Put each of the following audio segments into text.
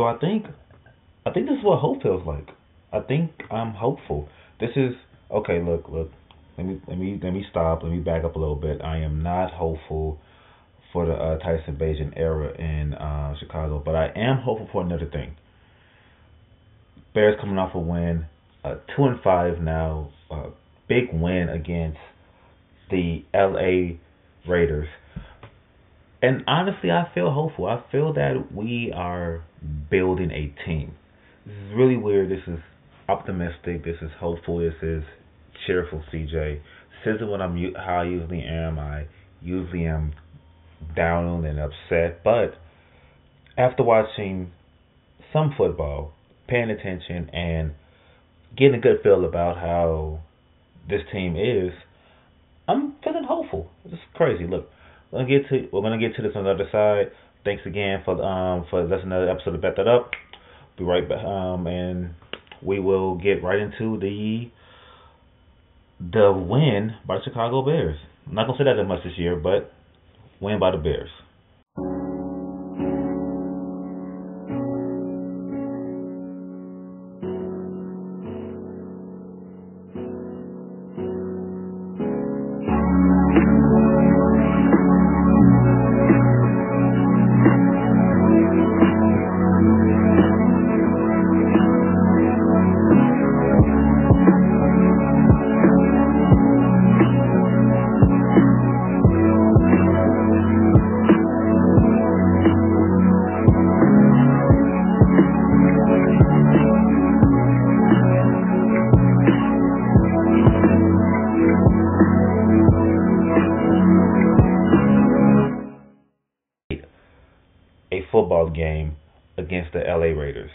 So I think, I think this is what hope feels like. I think I'm hopeful. This is okay. Look, look. Let me let me let me stop. Let me back up a little bit. I am not hopeful for the uh, Tyson Bagent era in uh, Chicago, but I am hopeful for another thing. Bears coming off a win, uh, two and five now, uh, big win against the L.A. Raiders. And honestly, I feel hopeful. I feel that we are building a team. This is really weird. This is optimistic. This is hopeful. This is cheerful. CJ. This isn't what I'm how I usually am. I usually am down and upset, but after watching some football, paying attention, and getting a good feel about how this team is, I'm feeling hopeful. It's crazy. Look, we're gonna get to we're gonna get to this on the other side. Thanks again for um for to the episode of Bet That Up. Be right back um and we will get right into the the win by the Chicago Bears. I'm not gonna say that that much this year, but win by the Bears. Football game against the LA Raiders.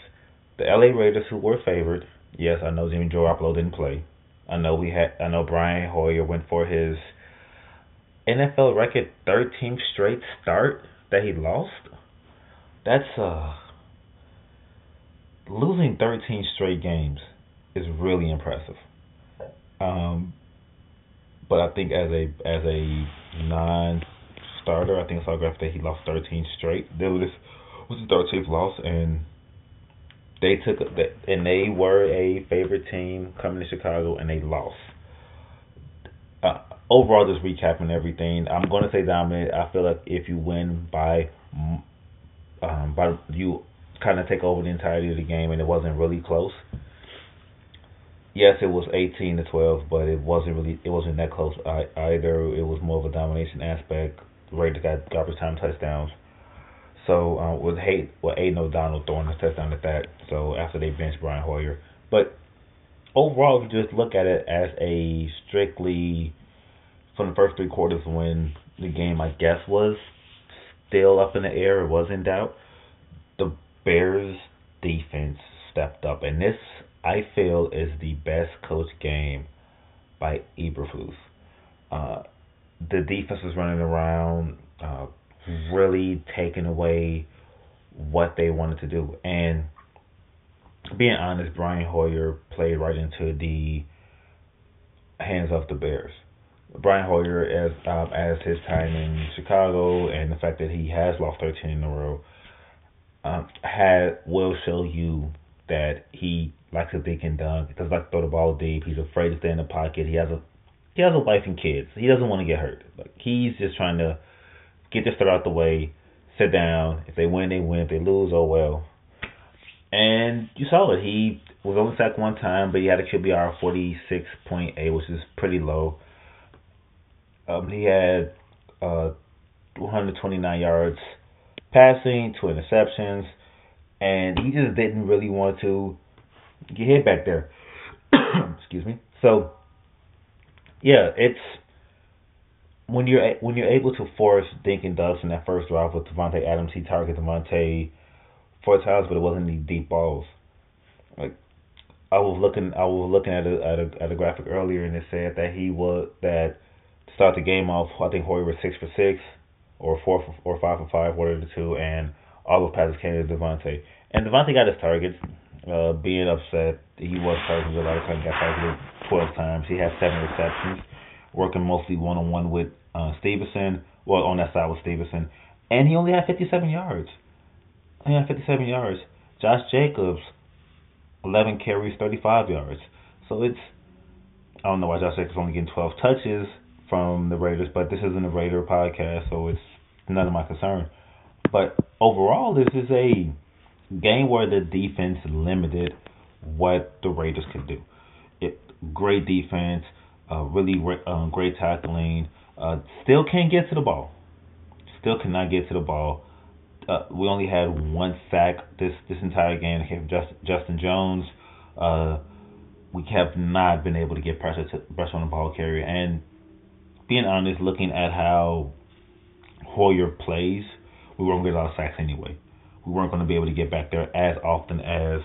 The LA Raiders who were favored. Yes, I know Jimmy Garoppolo didn't play. I know we had I know Brian Hoyer went for his NFL record 13th straight start that he lost. That's uh losing 13 straight games is really impressive. Um but I think as a as a non starter, I think it's autographed that he lost 13 straight. There was was the 13th loss, and they took and they were a favorite team coming to Chicago, and they lost. Uh, overall, just recapping everything, I'm going to say dominant. I feel like if you win by, um, by you kind of take over the entirety of the game, and it wasn't really close. Yes, it was 18 to 12, but it wasn't really it wasn't that close either. It was more of a domination aspect. Raiders got garbage time touchdowns. So uh, with hate with Aidan O'Connell throwing a touchdown at that. So after they benched Brian Hoyer, but overall, if you just look at it as a strictly from the first three quarters when the game, I guess, was still up in the air, it was in doubt. The Bears defense stepped up, and this I feel is the best coach game by Eberflus. Uh, the defense was running around. Uh, really taking away what they wanted to do. And being honest, Brian Hoyer played right into the hands of the Bears. Brian Hoyer, as um, as his time in Chicago and the fact that he has lost 13 in a row, um, had will show you that he likes to think and dunk. He doesn't like to throw the ball deep. He's afraid to stay in the pocket. He has a he has a wife and kids. He doesn't want to get hurt. Like he's just trying to get this stuff out the way, sit down. If they win, they win. If they lose, oh well. And you saw it. He was only sacked one time, but he had a QBR of 46.8, which is pretty low. Um, he had uh, 129 yards passing, two interceptions, and he just didn't really want to get hit back there. Excuse me. So, yeah, it's when you're when you're able to force Dink and Dust in that first drive with Davante Adams, he targeted Davante four times, but it wasn't any deep balls. Like I was looking, I was looking at a at a, at a graphic earlier, and it said that he was that to start the game off. I think Hoyer was six for six, or four for, or five for five, one the two, and all those passes came to Davante. And Davante got his targets. Uh, being upset, he was targeted a lot of times. Got targeted twelve times. He had seven receptions working mostly one on one with uh, Stevenson. Well, on that side with Stevenson, and he only had 57 yards. He had 57 yards. Josh Jacobs, 11 carries, 35 yards. So it's I don't know why Josh Jacobs only getting 12 touches from the Raiders, but this isn't a Raider podcast, so it's none of my concern. But overall, this is a game where the defense limited what the Raiders could do. Great defense, uh, really uh, great tackling. Uh, still can't get to the ball. Still cannot get to the ball. Uh, we only had one sack this this entire game. Just, Justin Jones. Uh, we have not been able to get pressure to pressure on the ball carrier. And being honest, looking at how Hoyer plays, we weren't going to get a lot of sacks anyway. We weren't going to be able to get back there as often as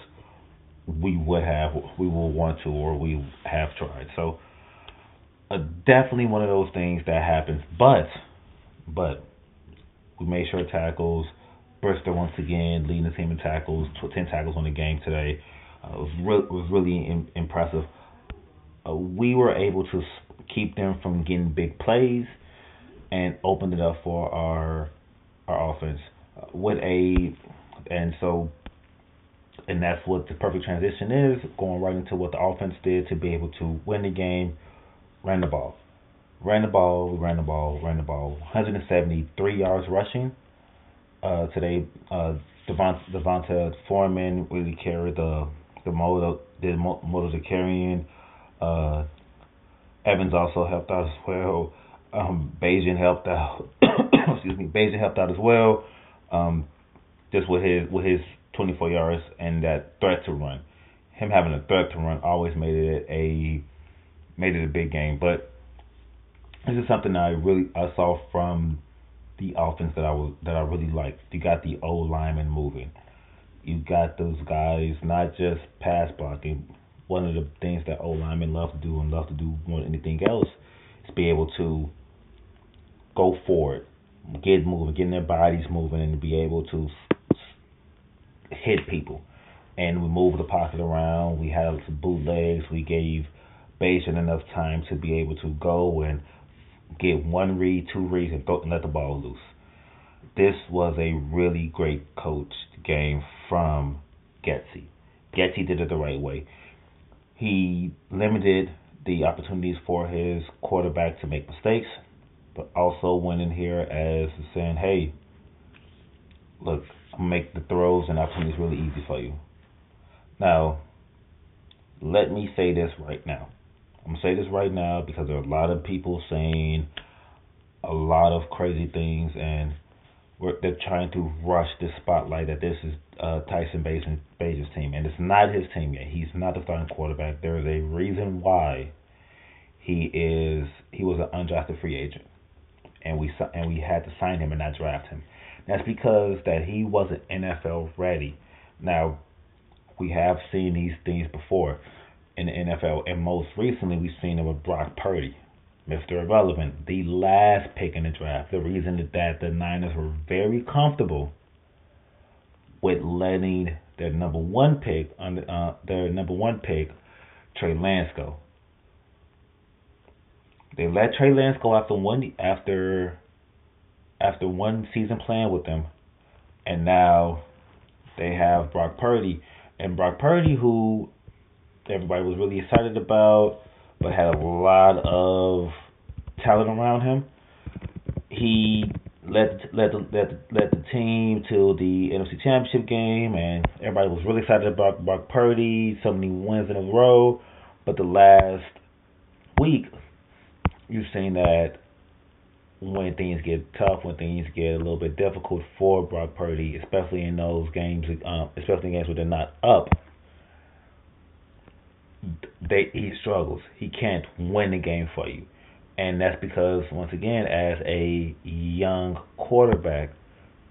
we would have, we will want to, or we have tried. So uh, definitely one of those things that happens. But, but we made sure tackles. Brisker once again leading the team in tackles, ten tackles on the game today. Uh, was re- was really in- impressive. Uh, we were able to keep them from getting big plays and opened it up for our our offense uh, with a and so and that's what the perfect transition is going right into what the offense did to be able to win the game. Ran the ball. Ran the ball ran the ball ran the ball. 173 yards rushing. Uh, today uh, D'Onta, Foreman really carried the the motor did motor the carrying. Uh, Evans also helped out as well. Um, helped out. excuse me, Bagent helped out as well. Um, just with his with his 24 yards and that threat to run. Him having a threat to run always made it a made it a big game. But this is something I really I saw from the offense that I was that I really liked. You got the old lineman moving. You got those guys not just pass blocking. One of the things that old linemen love to do and love to do more than anything else is be able to go forward, get moving, getting their bodies moving, and be able to hit people. And we moved the pocket around. We had some bootlegs. We gave Bagent enough time to be able to go and get one read, two reads, and, go, and let the ball loose. This was a really great coach game from Getsy. Getsy did it the right way. He limited the opportunities for his quarterback to make mistakes but also went in here as saying, hey, look, make the throws and opportunities really easy for you. Now, let me say this right now. I'm gonna say this right now because there are a lot of people saying a lot of crazy things, and they're trying to rush this spotlight that this is uh, Tyson Bagent's team, and it's not his team yet. He's not the starting quarterback. There is a reason why he is he was an undrafted free agent and we and we had to sign him and not draft him. That's because that he wasn't NFL ready. Now, we have seen these things before in the NFL, and most recently we've seen it with Brock Purdy, Mr. Irrelevant, the last pick in the draft. The reason that the Niners were very comfortable with letting their number one pick on uh, their number one pick, Trey Lance go. They let Trey Lance go after one after after one season playing with them, and now they have Brock Purdy and Brock Purdy, who everybody was really excited about, but had a lot of talent around him. He led led led led the team to the NFC Championship game, and everybody was really excited about Brock Purdy. So many wins in a row, but the last week you've seen that when things get tough, when things get a little bit difficult for Brock Purdy, especially in those games, um, especially in games where they're not up, they he struggles. He can't win the game for you, and that's because once again, as a young quarterback,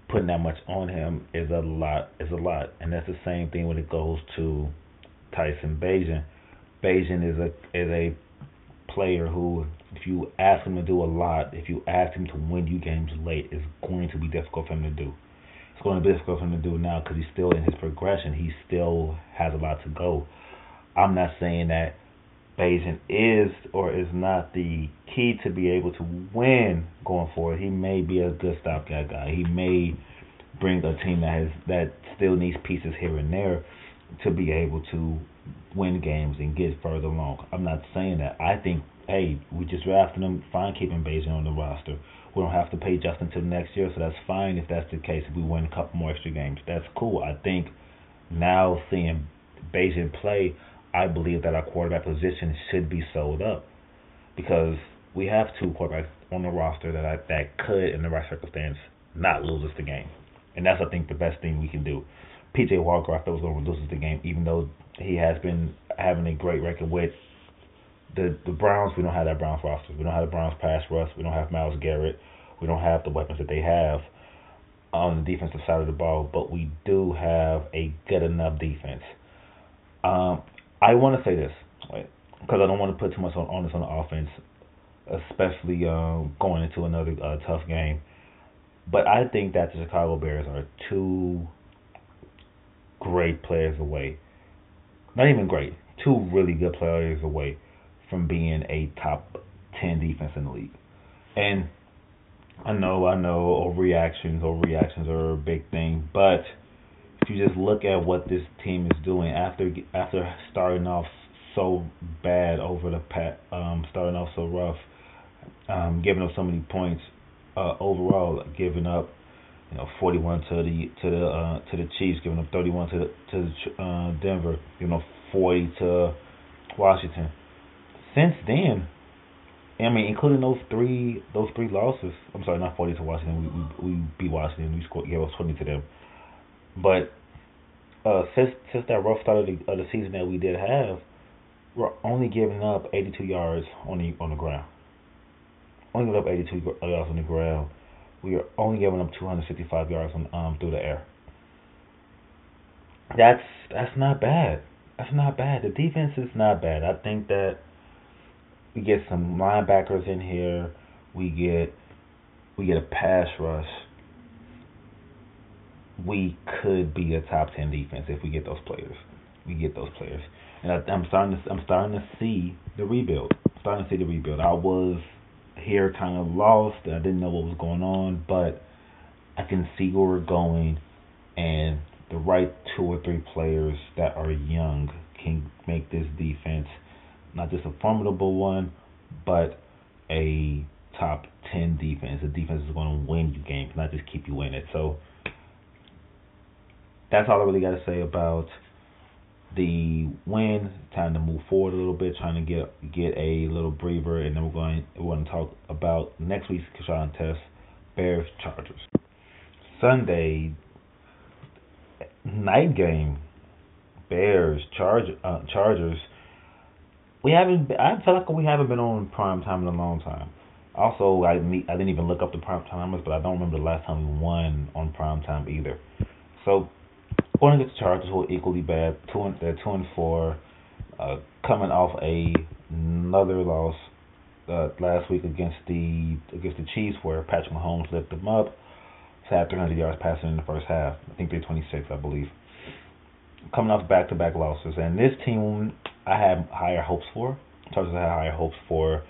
putting that much on him is a lot. Is a lot, and that's the same thing when it goes to Tyson Bagent. Bagent is a is a player who, if you ask him to do a lot, if you ask him to win you games late, it's going to be difficult for him to do. It's going to be difficult for him to do now because he's still in his progression. He still has a lot to go. I'm not saying that Bagent is or is not the key to be able to win going forward. He may be a good stopgap guy. He may bring a team that has that still needs pieces here and there to be able to win games and get further along. I'm not saying that. I think, hey, we just drafted him, fine keeping Bagent on the roster. We don't have to pay Justin till next year, so that's fine if that's the case. If we win a couple more extra games, that's cool. I think now seeing Bagent play, I believe that our quarterback position should be sold up because we have two quarterbacks on the roster that I, that could, in the right circumstance, not lose us the game, and that's I think the best thing we can do. PJ Walker, I thought was going to lose us the game, even though he has been having a great record with the the Browns. We don't have that Browns roster. We don't have the Browns pass rush. We don't have Myles Garrett. We don't have the weapons that they have on the defensive side of the ball, but we do have a good enough defense. Um, I want to say this? Because I don't want to put too much on, on this on the offense, especially um, going into another uh, tough game. But I think that the Chicago Bears are two great players away. Not even great, two really good players away from being a top 10 defense in the league. And I know, I know, overreactions, overreactions are a big thing, but if you just look at what this team is doing after after starting off so bad over the pat, um, starting off so rough, um, giving up so many points, uh, overall, giving up, you know, 41 to the to the uh, to the Chiefs, giving up 31 to to the, uh, Denver, you know, 40 to Washington. Since then, I mean, including those three those three losses. I'm sorry, not 40 to Washington. We we, we beat Washington. We scored gave us 20 to them. But uh, since since that rough start of the, of the season that we did have, we're only giving up 82 yards on the on the ground. Only giving up 82 yards on the ground. We are only giving up 265 yards on um through the air. That's that's not bad. That's not bad. The defense is not bad. I think that we get some linebackers in here. We get we get a pass rush. We could be a top ten defense if we get those players. We get those players, and I, I'm starting to I'm starting to see the rebuild. I'm starting to see the rebuild. I was here kind of lost. I didn't know what was going on, but I can see where we're going, and the right two or three players that are young can make this defense not just a formidable one, but a top 10 defense. A defense is going to win you games, not just keep you in it. So that's all I really got to say about the win. Time to move forward a little bit, trying to get get a little breather, and then we're going we're going to talk about next week's Keyshawn test, Bears Chargers. Sunday night game, Bears Charge uh, Chargers we haven't. I feel like we haven't been on prime time in a long time. Also, I I didn't even look up the prime timers, but I don't remember the last time we won on prime time either. So, going against the Chargers, who are equally bad, two and they're two and four, uh, coming off a another loss uh, last week against the against the Chiefs, where Patrick Mahomes lifted them up. Had 300 yards passing in the first half. I think they're 26, I believe. Coming off back-to-back losses, and this team I had higher hopes for. Chargers had higher hopes for.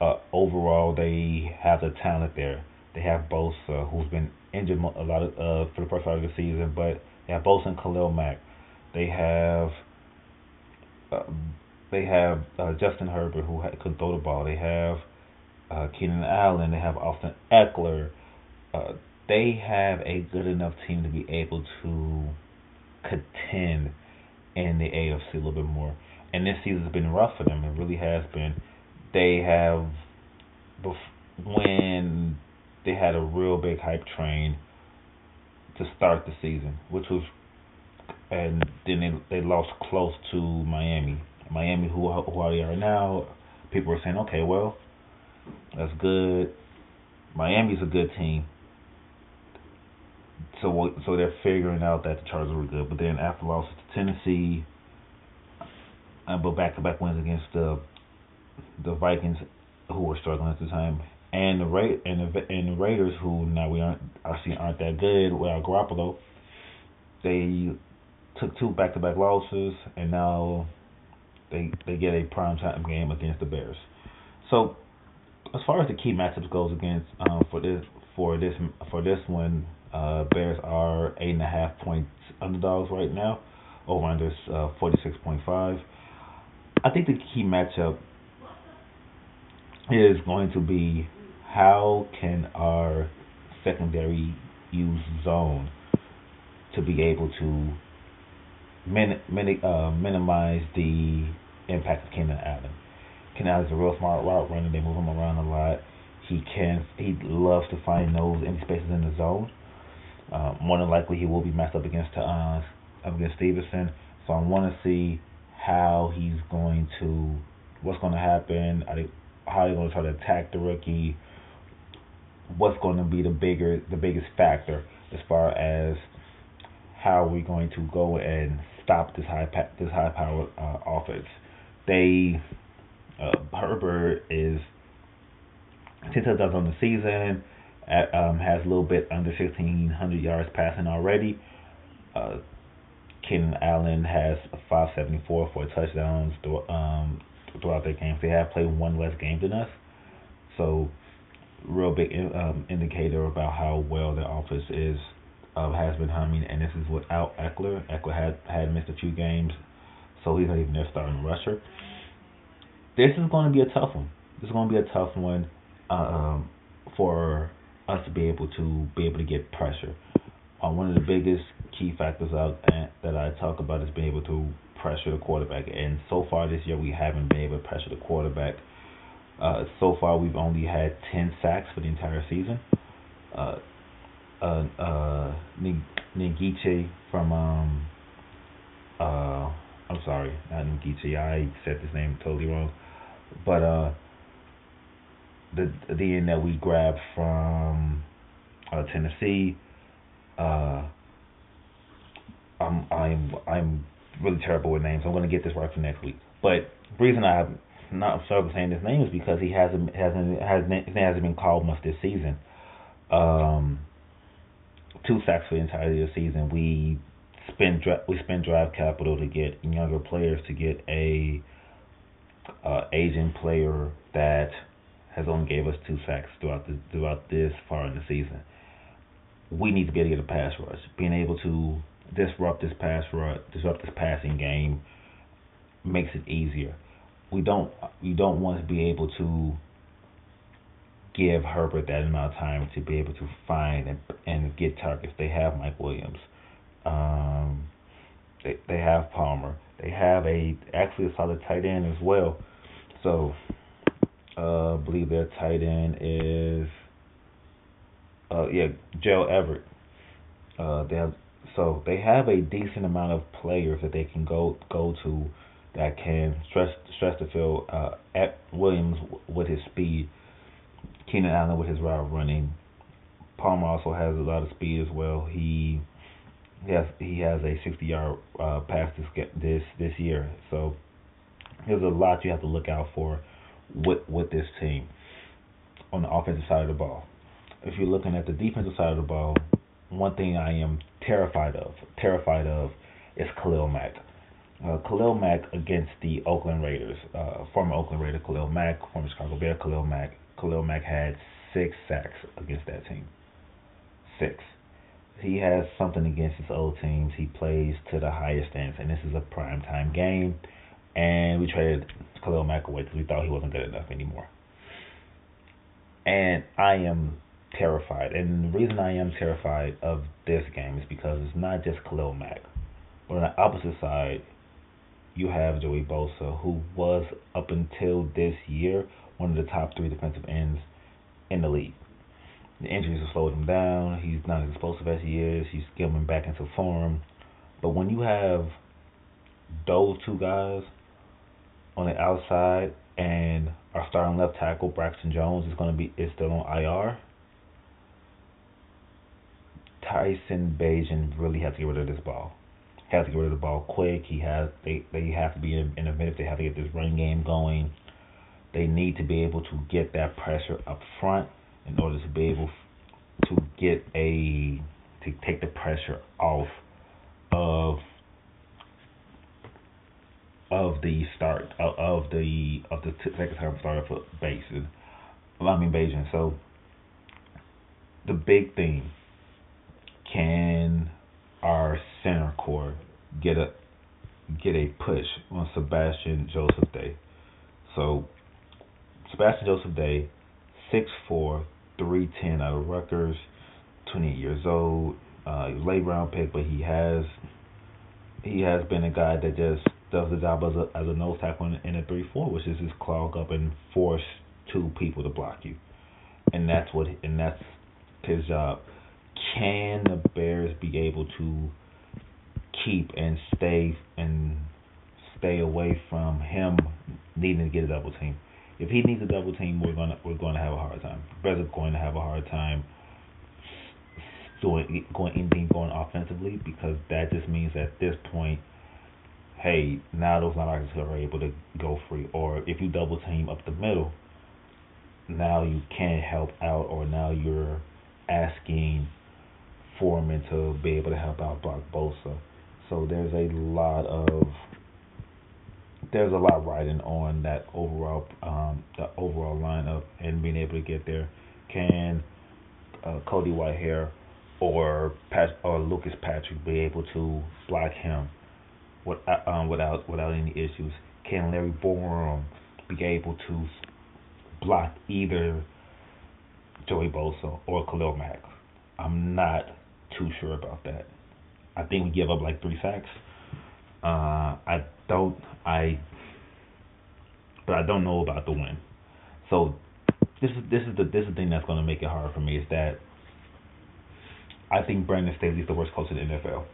Uh, overall, they have the talent there. They have Bosa, who's been injured a lot of, uh, for the first part of the season, but they have and Khalil Mack. They have uh, they have uh, Justin Herbert, who could throw the ball. They have uh, Keenan Allen. They have Austin Ekeler. Uh, they have a good enough team to be able to contend in the AFC a little bit more and this season's been rough for them. It really has been. They have, when they had a real big hype train to start the season, which was, and then they they lost close to Miami. Miami, who who are they now? People are saying, okay, well, that's good. Miami's a good team. So so they're figuring out that the Chargers were good, but then after losses to Tennessee, uh, but back-to-back wins against the the Vikings, who were struggling at the time, and the Ra- and the and the Raiders, who now we aren't obviously aren't that good without Garoppolo. They took two back-to-back losses, and now they they get a prime time game against the Bears. So, as far as the key matchups goes against um, for this for this for this one, Uh, Bears are eight and a half points underdogs right now. Over under uh, forty six point five. I think the key matchup is going to be how can our secondary use zone to be able to min, min, uh, minimize the impact of Keenan Allen. Allen is a real smart route runner. They move him around a lot. He can he loves to find those empty spaces in the zone. Uh, more than likely, he will be matched up against uh, against Stevenson. So I want to see how he's going to, what's going to happen. Are they, how they're going to try to attack the rookie. What's going to be the bigger, the biggest factor as far as how we're going to go and stop this high this high powered uh, offense. They uh, Herbert is ten touchdowns on the season. At, um, has a little bit under 1,600 yards passing already. Uh, Keenan Allen has 574 for touchdowns um, throughout their games. They have played one less game than us, so real big um, indicator about how well their offense is uh, has been humming. And this is without Ekeler. Ekeler had had missed a few games, so he's not even their starting rusher. This is going to be a tough one. This is going to be a tough one um, for us to be able to be able to get pressure. Uh, one of the biggest key factors out that I talk about is being able to pressure the quarterback. And so far this year, we haven't been able to pressure the quarterback. Uh, so far, we've only had 10 sacks for the entire season. Uh, uh, uh, Ngiche from, um, uh, I'm sorry, not Ngiche, I said this name totally wrong. But, uh, the, the end that we grabbed from, uh, Tennessee, uh, I'm I'm I'm really terrible with names. I'm gonna get this right for next week. But reason I'm not sorry saying his name is because he hasn't hasn't hasn't hasn't been called much this season. Um, two sacks for the entirety of the season. We spend we spend drive capital to get younger players to get a uh, Asian player that has only gave us two sacks throughout the throughout this far in the season. We need to be able to get a pass rush. Being able to disrupt this pass rush, disrupt this passing game makes it easier. We don't we don't want to be able to give Herbert that amount of time to be able to find and and get targets. They have Mike Williams. Um, they they have Palmer. They have a actually a solid tight end as well. So uh, I believe their tight end is uh, yeah, Gerald Everett. Uh, they have so they have a decent amount of players that they can go go to that can stress stress the field. Uh, at Williams with his speed, Keenan Allen with his route running. Palmer also has a lot of speed as well. He he has he has a 60 yard uh, pass this this this year. So there's a lot you have to look out for with with this team on the offensive side of the ball. If you're looking at the defensive side of the ball, one thing I am terrified of, terrified of, is Khalil Mack. Uh, Khalil Mack against the Oakland Raiders, uh, former Oakland Raider Khalil Mack, former Chicago Bear Khalil Mack. Khalil Mack had six sacks against that team. Six. He has something against his old teams. He plays to the highest ends, and this is a prime time game. And we traded Khalil Mack away because we thought he wasn't good enough anymore. And I am terrified. And the reason I am terrified of this game is because it's not just Khalil Mack. But on the opposite side, you have Joey Bosa, who was up until this year one of the top three defensive ends in the league. The injuries have slowed him down. He's not as explosive as he is. He's getting back into form. But when you have those two guys on the outside and our starting left tackle Braxton Jones is going to be is still on IR, Tyson Bagent really has to get rid of this ball. Has to get rid of the ball quick. He has they they have to be in, a minute. They have to get this run game going. They need to be able to get that pressure up front in order to be able to get a to take the pressure off of of the start of, the of the second term starter for Basin. I mean Bagent. So the big thing can our center core get a get a push on Sebastian Joseph Day? So Sebastian Joseph Day, 6'4", 310 out of Rutgers, 28 years old. Uh, late round pick, but he has he has been a guy that just does the job as a as a nose tackle in, in a three four, which is just clog up and force two people to block you, and that's what and that's his job. Can the Bears be able to keep and stay and stay away from him needing to get a double team? If he needs a double team, we're gonna we're to have a hard time. Bears are going to have a hard time doing going anything going offensively because that just means at this point, hey, now those linebackers are able to go free. Or if you double team up the middle, now you can't help out, or now you're asking Foreman to be able to help out Brock Bosa. So there's a lot of there's a lot riding on that overall um, the overall lineup and being able to get there. Can uh, Cody Whitehair or Pat or Lucas Patrick be able to block him with, um, without without any issues? Can Larry Borom be able to block either Joey Bosa or Khalil Mack? I'm not too sure about that. I think we give up like three sacks. Uh, I don't I but I don't know about the win. So this is this is the this is the thing that's going to make it hard for me is that I think Brandon Staley is the worst coach in the NFL,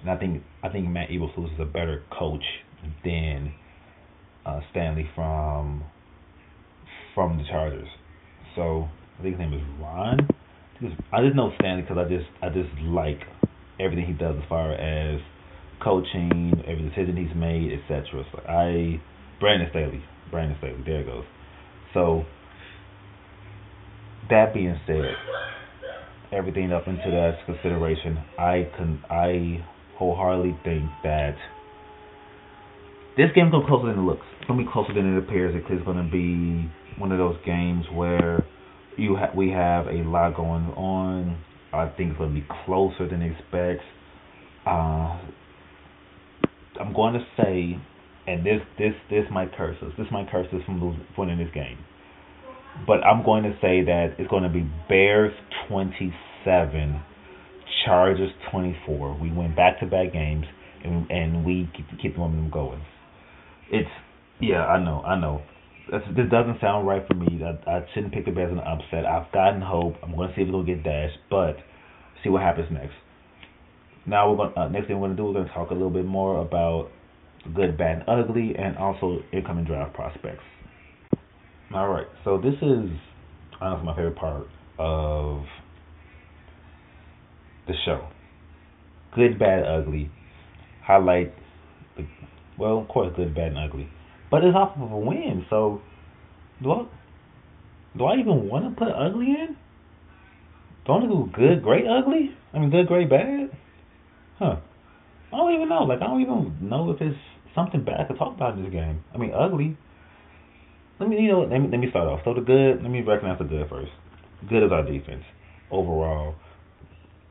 and I think I think Matt Eberflus is a better coach than uh, Stanley from from the Chargers. So I think his name is Ron. I just know Stanley because I just I just like everything he does as far as coaching, every decision he's made, etc. So I Brandon Staley, Brandon Staley, there it goes. So that being said, everything up into that consideration, I can I wholeheartedly think that this game's gonna be closer than it looks. It's gonna be closer than it appears. It's gonna be one of those games where you ha- we have a lot going on. I think it's gonna be closer than expects. Uh, I'm going to say, and this this this might curse us. This might curse us from winning this game. But I'm going to say that it's going to be Bears 27, Chargers 24. We win back to back games and and we keep, keep the momentum going. It's yeah, I know, I know. That's, this doesn't sound right for me. I, I shouldn't pick the Bears in an upset. I've gotten hope. I'm going to see if it'll get dashed, but see what happens next. Now we're going. Uh, next thing we're going to do, we're going to talk a little bit more about good, bad, and ugly, and also incoming draft prospects. All right, so this is honestly my favorite part of the show. Good, bad, ugly. Highlight the well, of course, good, bad, and ugly, but it's off of a win. So do I do I even want to put ugly in? Don't I do good, great, ugly? I mean, good, great, bad. Huh? I don't even know. Like, I don't even know if it's something bad to talk about in this game. I mean, ugly let me you know let me let me start off. So the good, let me recognize the good first. Good is our defense overall.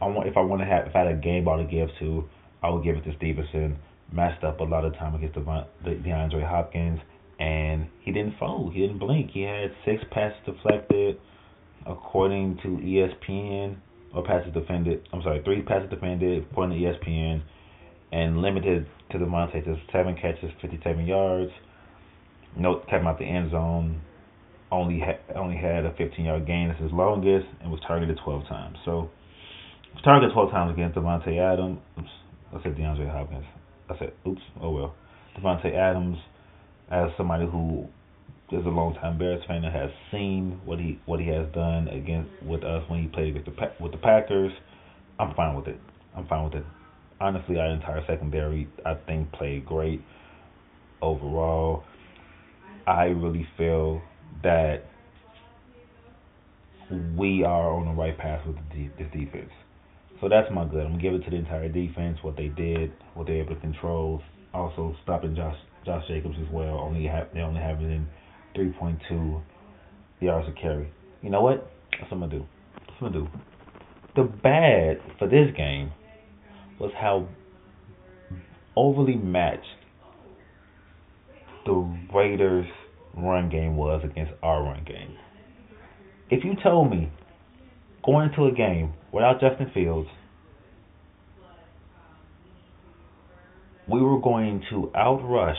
I want if I want to have if I had a game ball to give to, I would give it to Stevenson. Messed up a lot of time against Devon, DeAndre Hopkins, and he didn't fold. He didn't blink. He had six passes deflected, according to ESPN, or passes defended. I'm sorry, three passes defended according to ESPN, and limited to Davante to seven catches, 57 yards No came out the end zone. Only ha- only had a 15 yard gain as his longest and was targeted 12 times. So targeted 12 times against Davante Adams. I said DeAndre Hopkins. I said oops. Oh well. Davante Adams, as somebody who is a longtime Bears fan has seen what he what he has done against with us when he played against the with the Packers, I'm fine with it. I'm fine with it. Honestly, our entire secondary I think played great overall. I really feel that we are on the right path with the this defense. So that's my good. I'm gonna give it to the entire defense, what they did, what they were able to control. Also stopping Josh Josh Jacobs as well. Only have they only have it in 3.2 yards of carry. You know what? That's what I'm gonna do. That's what I'm gonna do. The bad for this game was how overly matched the Raiders' run game was against our run game. If you told me going into a game without Justin Fields, we were going to outrush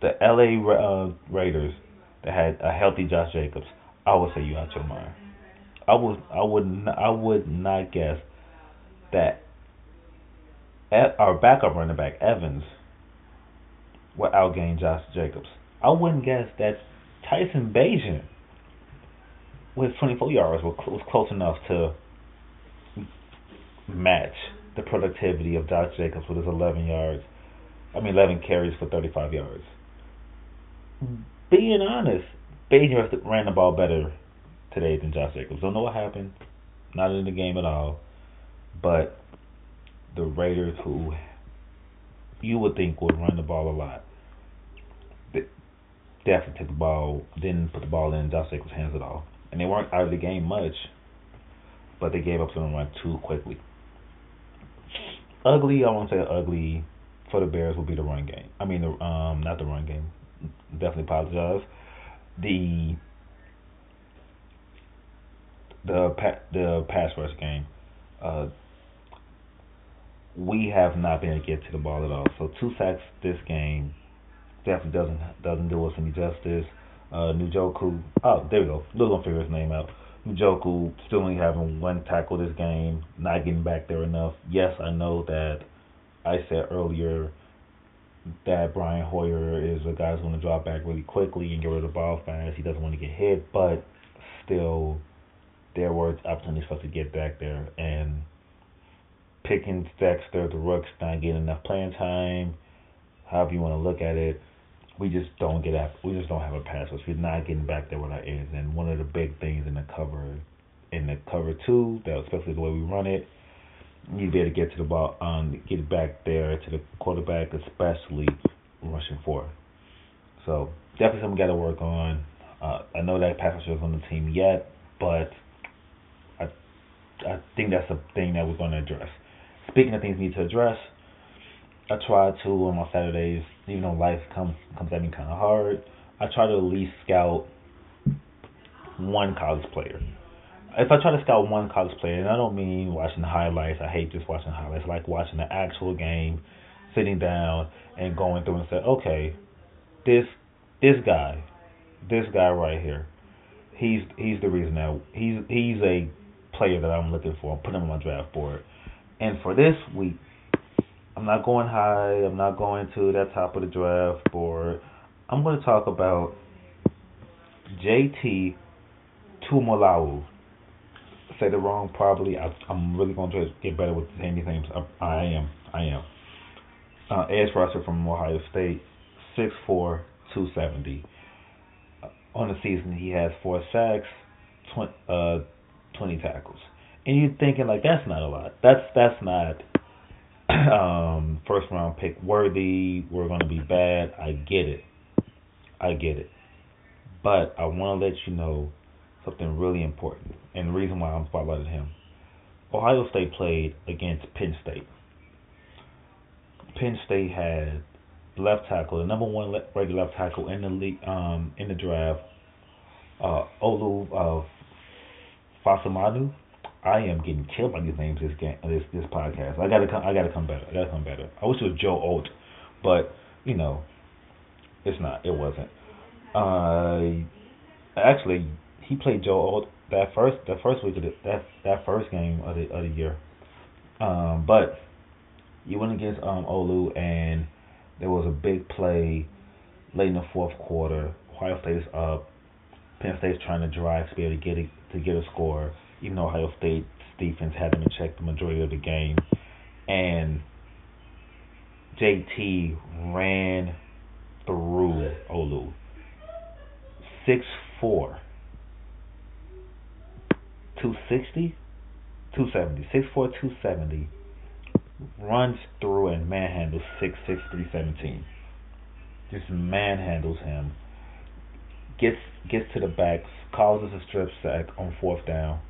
the LA uh, Raiders that had a healthy Josh Jacobs, I would say you out your mind. I would I would I would not guess that our backup running back Evans will outgain Josh Jacobs. I wouldn't guess that Tyson Bagent with 24 yards was close enough to match the productivity of Josh Jacobs with his 11 yards. I mean, 11 carries for 35 yards. Being honest, Bagent ran the ball better today than Josh Jacobs. Don't know what happened. Not in the game at all. But the Raiders, who you would think would run the ball a lot, definitely took the ball, didn't put the ball in Josh Jacobs' hands at all. And they weren't out of the game much, but they gave up to the run too quickly. Ugly, I won't say ugly for the Bears will be the run game. I mean, the um, not the run game. Definitely apologize. The the the pass rush game. Uh, we have not been able to get to the ball at all. So two sacks this game definitely doesn't doesn't do us any justice. Uh, Njoku, oh there we go. Little gonna figure his name out. Njoku still only having one tackle this game, not getting back there enough. Yes, I know that I said earlier that Brian Hoyer is a guy who's going to drop back really quickly and get rid of the ball fast. He doesn't want to get hit, but still, there were opportunities for us to get back there. And Pickens, Dexter, the Rooks not getting enough playing time. However you want to look at it, we just don't get at. We just don't have a pass rush. We're not getting back there with our ends. And one of the big things in the cover, in the cover two, that especially the way we run it, you be able to get to the ball, um, get back there to the quarterback, especially rushing four. So definitely something we got to work on. Uh, I know that pass rush is on the team yet, but I I think that's a thing that we're going to address. Speaking of things we need to address, I try to on my Saturdays, even though life comes comes at me kind of hard. I try to at least scout one college player. If I try to scout one college player, and I don't mean watching highlights. I hate just watching highlights. I like watching the actual game, sitting down and going through and say, okay, this this guy, this guy right here, he's he's the reason that he's he's a player that I'm looking for. I'm putting him on my draft board. And for this week, I'm not going high. I'm not going to that top of the draft board. I'm going to talk about JT Tuimoloau. Say the wrong probably. I, am really going to get better with saying these names. I, I am. I am. Uh, edge from Ohio State, 6'4", 270. Uh, on the season, he has four sacks, 20, uh, 20 tackles and you're thinking like that's not a lot. That's that's not um, first round pick worthy. We're gonna be bad. I get it. I get it. But I want to let you know something really important, and the reason why I'm spotlighting him. Ohio State played against Penn State. Penn State had left tackle, the number one regular left tackle in the league, um, in the draft, uh, Olu uh, Fashanu. I am getting killed by these names this game this this podcast. I gotta come I gotta come better. I gotta come better. I wish it was Joe Alt, but you know, it's not. It wasn't. Uh, actually, he played Joe Alt that first that first week of the, that that first game of the of the year. Um, but you went against um Olu and there was a big play late in the fourth quarter. Ohio State is up. Penn State's trying to drive to be able to get it to get a score even though Ohio State's defense had them in check the majority of the game. And JT ran through Olu. 6'4", 260, 270, 6'4", 270, runs through and manhandles 6'6", 317. Just manhandles him. Gets gets to the back, causes a strip sack on fourth down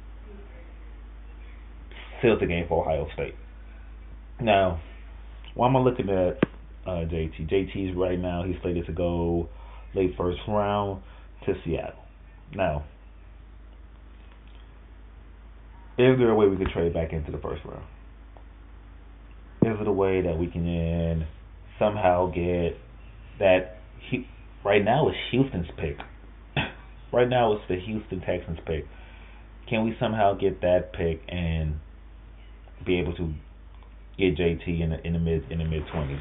seals the game for Ohio State. Now, why am I looking at uh, JT? JT's right now he's slated to go late first round to Seattle. Now, is there a way we could trade back into the first round? Is it a way that we can somehow get that? He, right now it's Houston's pick. right now it's the Houston Texans pick. Can we somehow get that pick and be able to get JT in the in the mid in the mid twenties?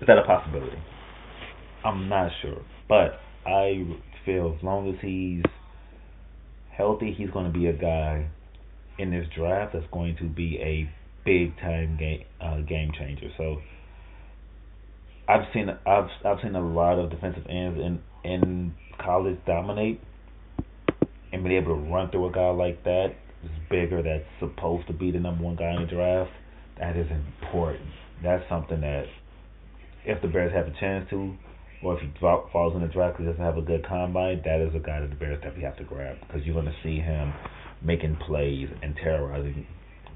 Is that a possibility? I'm not sure, but I feel as long as he's healthy, he's going to be a guy in this draft that's going to be a big time game uh, game changer. So I've seen I've I've seen a lot of defensive ends in in college dominate and be able to run through a guy like that bigger that's supposed to be the number one guy in the draft. That is important. That's something that if the Bears have a chance to, or if he drop, falls in the draft because he doesn't have a good combine, that is a guy that the Bears definitely have to grab because you're going to see him making plays and terrorizing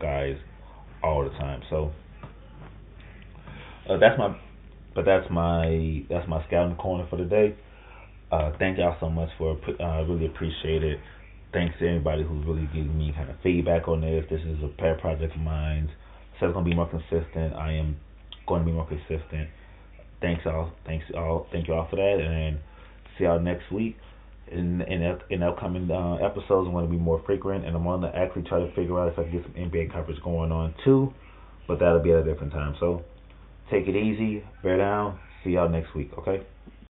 guys all the time. So uh, that's my, but that's my that's my scouting corner for today. Uh, thank y'all so much for uh, really appreciate it. Thanks to everybody who's really giving me kind of feedback on this. This is a pet project of mine. So it's gonna be more consistent. I am going to be more consistent. Thanks all. Thanks all. Thank you all for that, and see y'all next week in in in upcoming uh, episodes. I'm going to be more frequent, and I'm going to actually try to figure out if I can get some NBA coverage going on too, but that'll be at a different time. So take it easy, bear down. See y'all next week. Okay.